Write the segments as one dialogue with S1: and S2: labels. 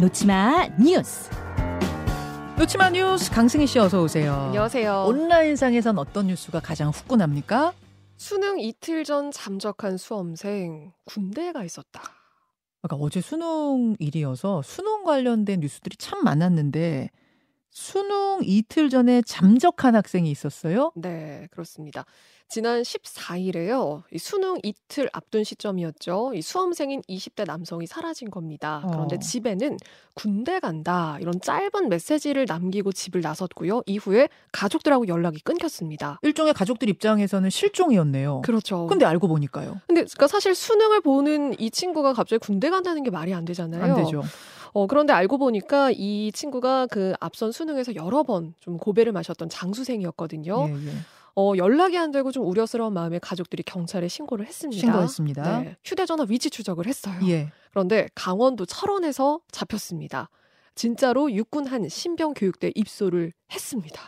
S1: 놓치마 뉴스.
S2: 놓치마 뉴스 강승희 씨 어서 오세요.
S3: 안녕하세요.
S2: 온라인상에선 어떤 뉴스가 가장 후끈합니까?
S3: 수능 이틀 전 잠적한 수험생 군대에 가 있었다.
S2: 그러니까 어제 수능일이어서 수능 관련된 뉴스들이 참 많았는데 수능 이틀 전에 잠적한 학생이 있었어요?
S3: 네, 그렇습니다. 지난 14일에요. 이 수능 이틀 앞둔 시점이었죠. 이 수험생인 20대 남성이 사라진 겁니다. 그런데
S2: 어.
S3: 집에는 군대 간다 이런 짧은 메시지를 남기고 집을 나섰고요. 이후에 가족들하고 연락이 끊겼습니다.
S2: 일종의 가족들 입장에서는 실종이었네요.
S3: 그렇죠.
S2: 근데 알고 보니까요.
S3: 근데 그러니까 사실 수능을 보는 이 친구가 갑자기 군대 간다는 게 말이 안 되잖아요.
S2: 안 되죠.
S3: 어, 그런데 알고 보니까 이 친구가 그 앞선 수능에서 여러 번 좀 고배를 마셨던 장수생이었거든요.
S2: 예, 예.
S3: 어, 연락이 안 되고 좀 우려스러운 마음에 가족들이 경찰에 신고를 했습니다.
S2: 신고했습니다.
S3: 네, 휴대전화 위치 추적을 했어요.
S2: 예.
S3: 그런데 강원도 철원에서 잡혔습니다. 진짜로 육군 한 신병 교육대 입소를 했습니다.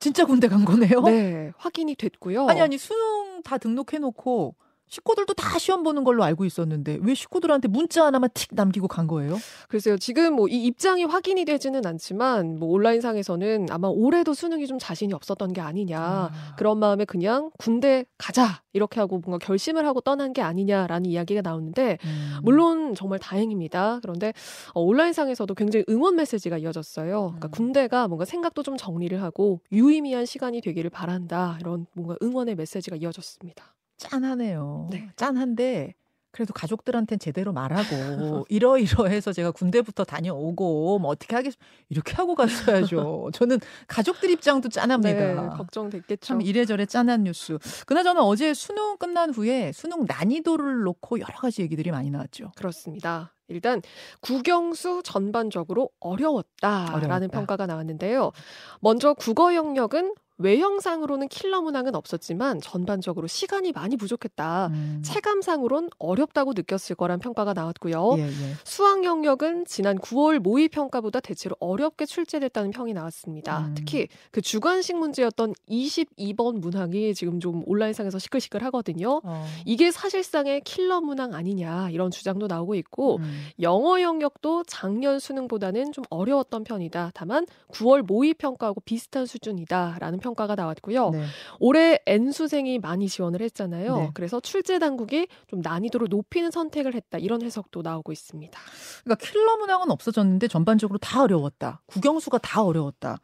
S2: 진짜 군대 간 거네요?
S3: 네, 확인이 됐고요.
S2: 아니 아니 수능 다 등록해 놓고 식구들도 다 시험 보는 걸로 알고 있었는데 왜 식구들한테 문자 하나만 틱 남기고 간 거예요?
S3: 글쎄요, 지금 뭐 이 입장이 확인이 되지는 않지만 뭐 온라인상에서는 아마 올해도 수능이 좀 자신이 없었던 게 아니냐.
S2: 아.
S3: 그런 마음에 그냥 군대 가자 이렇게 하고 뭔가 결심을 하고 떠난 게 아니냐라는 이야기가 나오는데
S2: 음.
S3: 물론 정말 다행입니다. 그런데 어, 온라인상에서도 굉장히 응원 메시지가 이어졌어요. 그러니까
S2: 음.
S3: 군대가 뭔가 생각도 좀 정리를 하고 유의미한 시간이 되기를 바란다 이런 뭔가 응원의 메시지가 이어졌습니다.
S2: 짠하네요.
S3: 네.
S2: 짠한데 그래도 가족들한테는 제대로 말하고 이러이러해서 제가 군대부터 다녀오고 뭐 어떻게 하겠 이렇게 하고 갔어야죠. 저는 가족들 입장도 짠합니다.
S3: 네, 걱정됐겠죠.
S2: 참 이래저래 짠한 뉴스. 그나저나 어제 수능 끝난 후에 수능 난이도를 놓고 여러 가지 얘기들이 많이 나왔죠.
S3: 그렇습니다. 일단 국영수 전반적으로 어려웠다라는
S2: 어려웠다.
S3: 평가가 나왔는데요. 먼저 국어 영역은 외형상으로는 킬러 문항은 없었지만 전반적으로 시간이 많이 부족했다.
S2: 음.
S3: 체감상으론 어렵다고 느꼈을 거란 평가가 나왔고요.
S2: 예, 예.
S3: 수학 영역은 지난 9월 모의 평가보다 대체로 어렵게 출제됐다는 평이 나왔습니다.
S2: 음.
S3: 특히 그 주관식 문제였던 22번 문항이 지금 좀 온라인상에서 시끌시끌하거든요.
S2: 어.
S3: 이게 사실상의 킬러 문항 아니냐 이런 주장도 나오고 있고
S2: 음.
S3: 영어 영역도 작년 수능보다는 좀 어려웠던 편이다. 다만 9월 모의 평가하고 비슷한 수준이다라는 평 가가 나왔고요.
S2: 네.
S3: 올해 N 수생이 많이 지원을 했잖아요.
S2: 네.
S3: 그래서 출제 당국이 좀 난이도를 높이는 선택을 했다. 이런 해석도 나오고 있습니다.
S2: 그러니까 킬러 문항은 없어졌는데 전반적으로 다 어려웠다. 국영수가 다 어려웠다.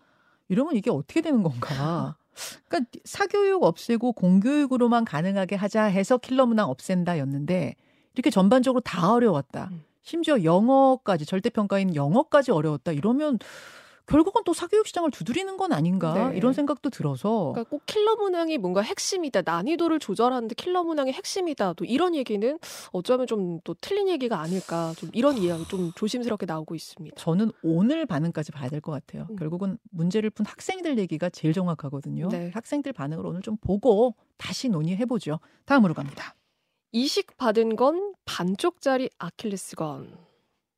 S2: 이러면 이게 어떻게 되는 건가? 그러니까 사교육 없애고 공교육으로만 가능하게 하자 해서 킬러 문항 없앤다였는데 이렇게 전반적으로 다 어려웠다.
S3: 음.
S2: 심지어 영어까지 절대평가인 영어까지 어려웠다. 이러면 결국은 또 사교육 시장을 두드리는 건 아닌가
S3: 네.
S2: 이런 생각도 들어서
S3: 그러니까 꼭 킬러 문항이 뭔가 핵심이다. 난이도를 조절하는데 킬러 문항이 핵심이다. 또 이런 얘기는 어쩌면 좀 또 틀린 얘기가 아닐까. 좀 이런 이야기 좀 조심스럽게 나오고 있습니다.
S2: 저는 오늘 반응까지 봐야 될 것 같아요.
S3: 음.
S2: 결국은 문제를 푼 학생들 얘기가 제일 정확하거든요.
S3: 네.
S2: 학생들 반응을 오늘 좀 보고 다시 논의해 보죠. 다음으로 갑니다.
S3: 이식 받은 건 반쪽짜리 아킬레스건.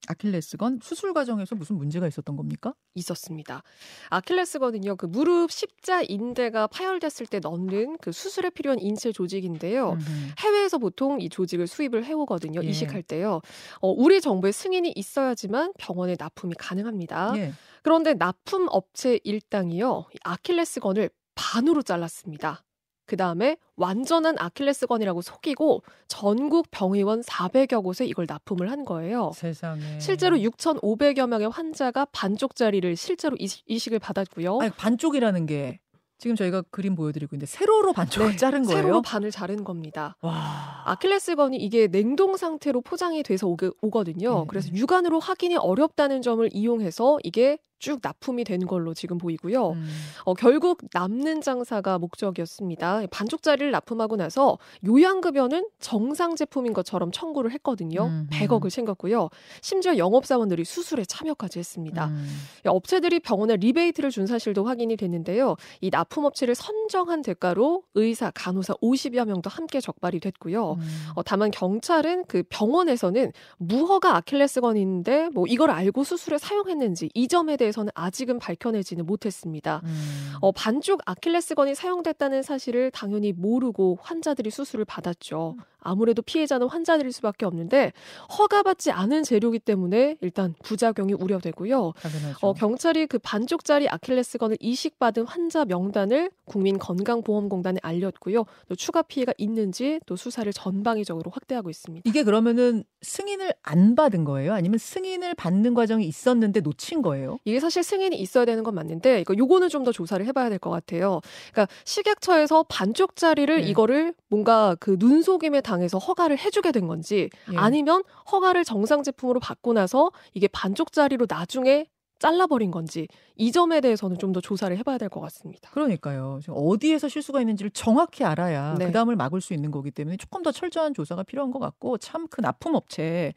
S2: 아킬레스건 수술 과정에서 무슨 문제가 있었던 겁니까?
S3: 있었습니다. 아킬레스건은요, 그 무릎 십자 인대가 파열됐을 때 넣는 그 수술에 필요한 인체 조직인데요.
S2: 음흠.
S3: 해외에서 보통 이 조직을 수입을 해오거든요.
S2: 예.
S3: 이식할 때요. 어, 우리 정부의 승인이 있어야지만 병원에 납품이 가능합니다.
S2: 예.
S3: 그런데 납품 업체 일당이요, 이 아킬레스건을 반으로 잘랐습니다. 그 다음에 완전한 아킬레스건이라고 속이고 전국 병의원 400여 곳에 이걸 납품을 한 거예요.
S2: 세상에.
S3: 실제로 6,500여 명의 환자가 반쪽짜리를 실제로 이식- 이식 을 받았고요.
S2: 아니, 반쪽이라는 게 지금 저희가 그림 보여드리고 있는데 세로로 반쪽을
S3: 네,
S2: 자른 거예요.
S3: 세로로 반을 자른 겁니다.
S2: 와.
S3: 아킬레스건이 이게 냉동 상태로 포장이 돼서 오거든요.
S2: 네,
S3: 그래서
S2: 네.
S3: 육안으로 확인이 어렵다는 점을 이용해서 이게 쭉 납품이 된 걸로 지금 보이고요.
S2: 음.
S3: 어, 결국 남는 장사가 목적이었습니다. 반쪽짜리를 납품하고 나서 요양급여는 정상 제품인 것처럼 청구를 했거든요.
S2: 음, 음.
S3: 100억을 챙겼고요. 심지어 영업사원들이 수술에 참여까지 했습니다.
S2: 음.
S3: 업체들이 병원에 리베이트를 준 사실도 확인이 됐는데요. 이 납품업체를 선정한 대가로 의사, 간호사 50여 명도 함께 적발이 됐고요.
S2: 음.
S3: 어, 다만 경찰은 그 병원에서는 무허가 아킬레스건인데 뭐 이걸 알고 수술에 사용했는지 이 점에 대해 서는 아직은 밝혀내지는 못했습니다.
S2: 음.
S3: 어, 반쪽 아킬레스건이 사용됐다는 사실을 당연히 모르고 환자들이 수술을 받았죠. 아무래도 피해자는 환자들일 수밖에 없는데 허가받지 않은 재료기 때문에 일단 부작용이 우려되고요.
S2: 당연하죠.
S3: 어, 경찰이 그 반쪽짜리 아킬레스건을 이식받은 환자 명단을 국민건강보험공단에 알렸고요. 또 추가 피해가 있는지 또 수사를 전방위적으로 확대하고 있습니다.
S2: 이게 그러면은 승인을 안 받은 거예요? 아니면 승인을 받는 과정이 있었는데 놓친 거예요?
S3: 이게 사실 승인이 있어야 되는 건 맞는데 이거 요거는 좀 더 조사를 해봐야 될 것 같아요. 그러니까 식약처에서 반쪽짜리를
S2: 네.
S3: 이거를 뭔가 그 눈속임에 당해서 허가를 해주게 된 건지
S2: 예.
S3: 아니면 허가를 정상 제품으로 받고 나서 이게 반쪽짜리로 나중에 잘라버린 건지 이 점에 대해서는 좀 더 조사를 해봐야 될 것 같습니다.
S2: 그러니까요. 지금 어디에서 실수가 있는지를 정확히 알아야
S3: 네.
S2: 그 다음을 막을 수 있는 거기 때문에 조금 더 철저한 조사가 필요한 것 같고 참 그 납품업체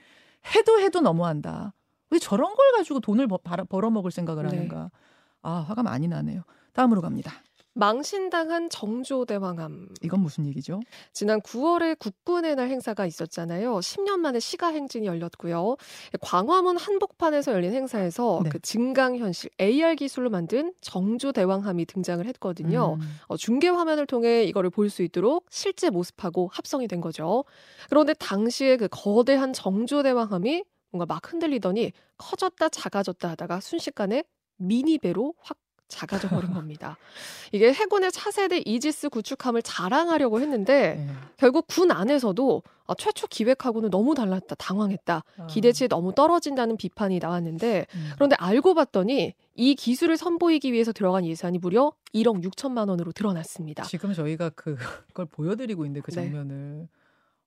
S2: 해도 해도 너무한다. 왜 저런 걸 가지고 돈을 벌어- 벌어먹을 생각을
S3: 네.
S2: 하는가. 아 화가 많이 나네요. 다음으로 갑니다.
S3: 망신당한 정조대왕암.
S2: 이건 무슨 얘기죠?
S3: 지난 9월에 국군의 날 행사가 있었잖아요. 10년 만에 시가 행진이 열렸고요. 광화문 한복판에서 열린 행사에서
S2: 네.
S3: 그 증강현실 AR 기술로 만든 정조대왕함이 등장을 했거든요.
S2: 음.
S3: 어, 중계 화면을 통해 이거를 볼 수 있도록 실제 모습하고 합성이 된 거죠. 그런데 당시에 그 거대한 정조대왕함이 뭔가 막 흔들리더니 커졌다 작아졌다 하다가 순식간에 미니배로 확 작아져 버린 겁니다. 이게 해군의 차세대 이지스 구축함을 자랑하려고 했는데
S2: 네.
S3: 결국 군 안에서도 아, 최초 기획하고는 너무 달랐다, 당황했다,
S2: 아.
S3: 기대치에 너무 떨어진다는 비판이 나왔는데
S2: 음.
S3: 그런데 알고 봤더니 이 기술을 선보이기 위해서 들어간 예산이 무려 1억 6천만 원으로 드러났습니다.
S2: 지금 저희가 그, 그걸 보여드리고 있는데 그
S3: 네.
S2: 장면을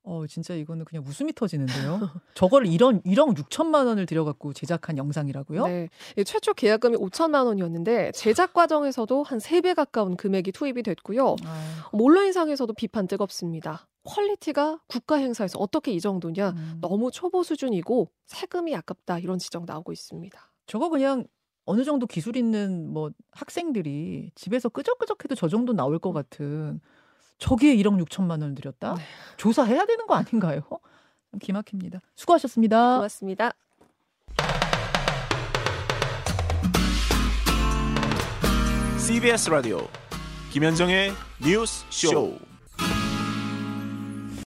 S2: 어 진짜 이거는 그냥 웃음이 터지는데요. 저걸 이런 1억 6천만 원을 들여갖고 제작한 영상이라고요?
S3: 네. 이 최초 계약금이 5천만 원이었는데 제작 과정에서도 한 3배 가까운 금액이 투입이 됐고요.
S2: 아,
S3: 온라인상에서도 비판 뜨겁습니다. quality가 국가 행사에서 어떻게 이 정도냐?
S2: 음.
S3: 너무 초보 수준이고 세금이 아깝다 이런 지적 나오고 있습니다.
S2: 저거 그냥 어느 정도 기술 있는 뭐 학생들이 집에서 끄적끄적해도 저 정도 나올 것 같은 저기에 1억 6천만 원을 들였다?
S3: 네.
S2: 조사해야 되는 거 아닌가요? 참 기막힙니다. 수고하셨습니다.
S3: 고맙습니다.
S1: CBS 라디오 김현정의 뉴스 쇼.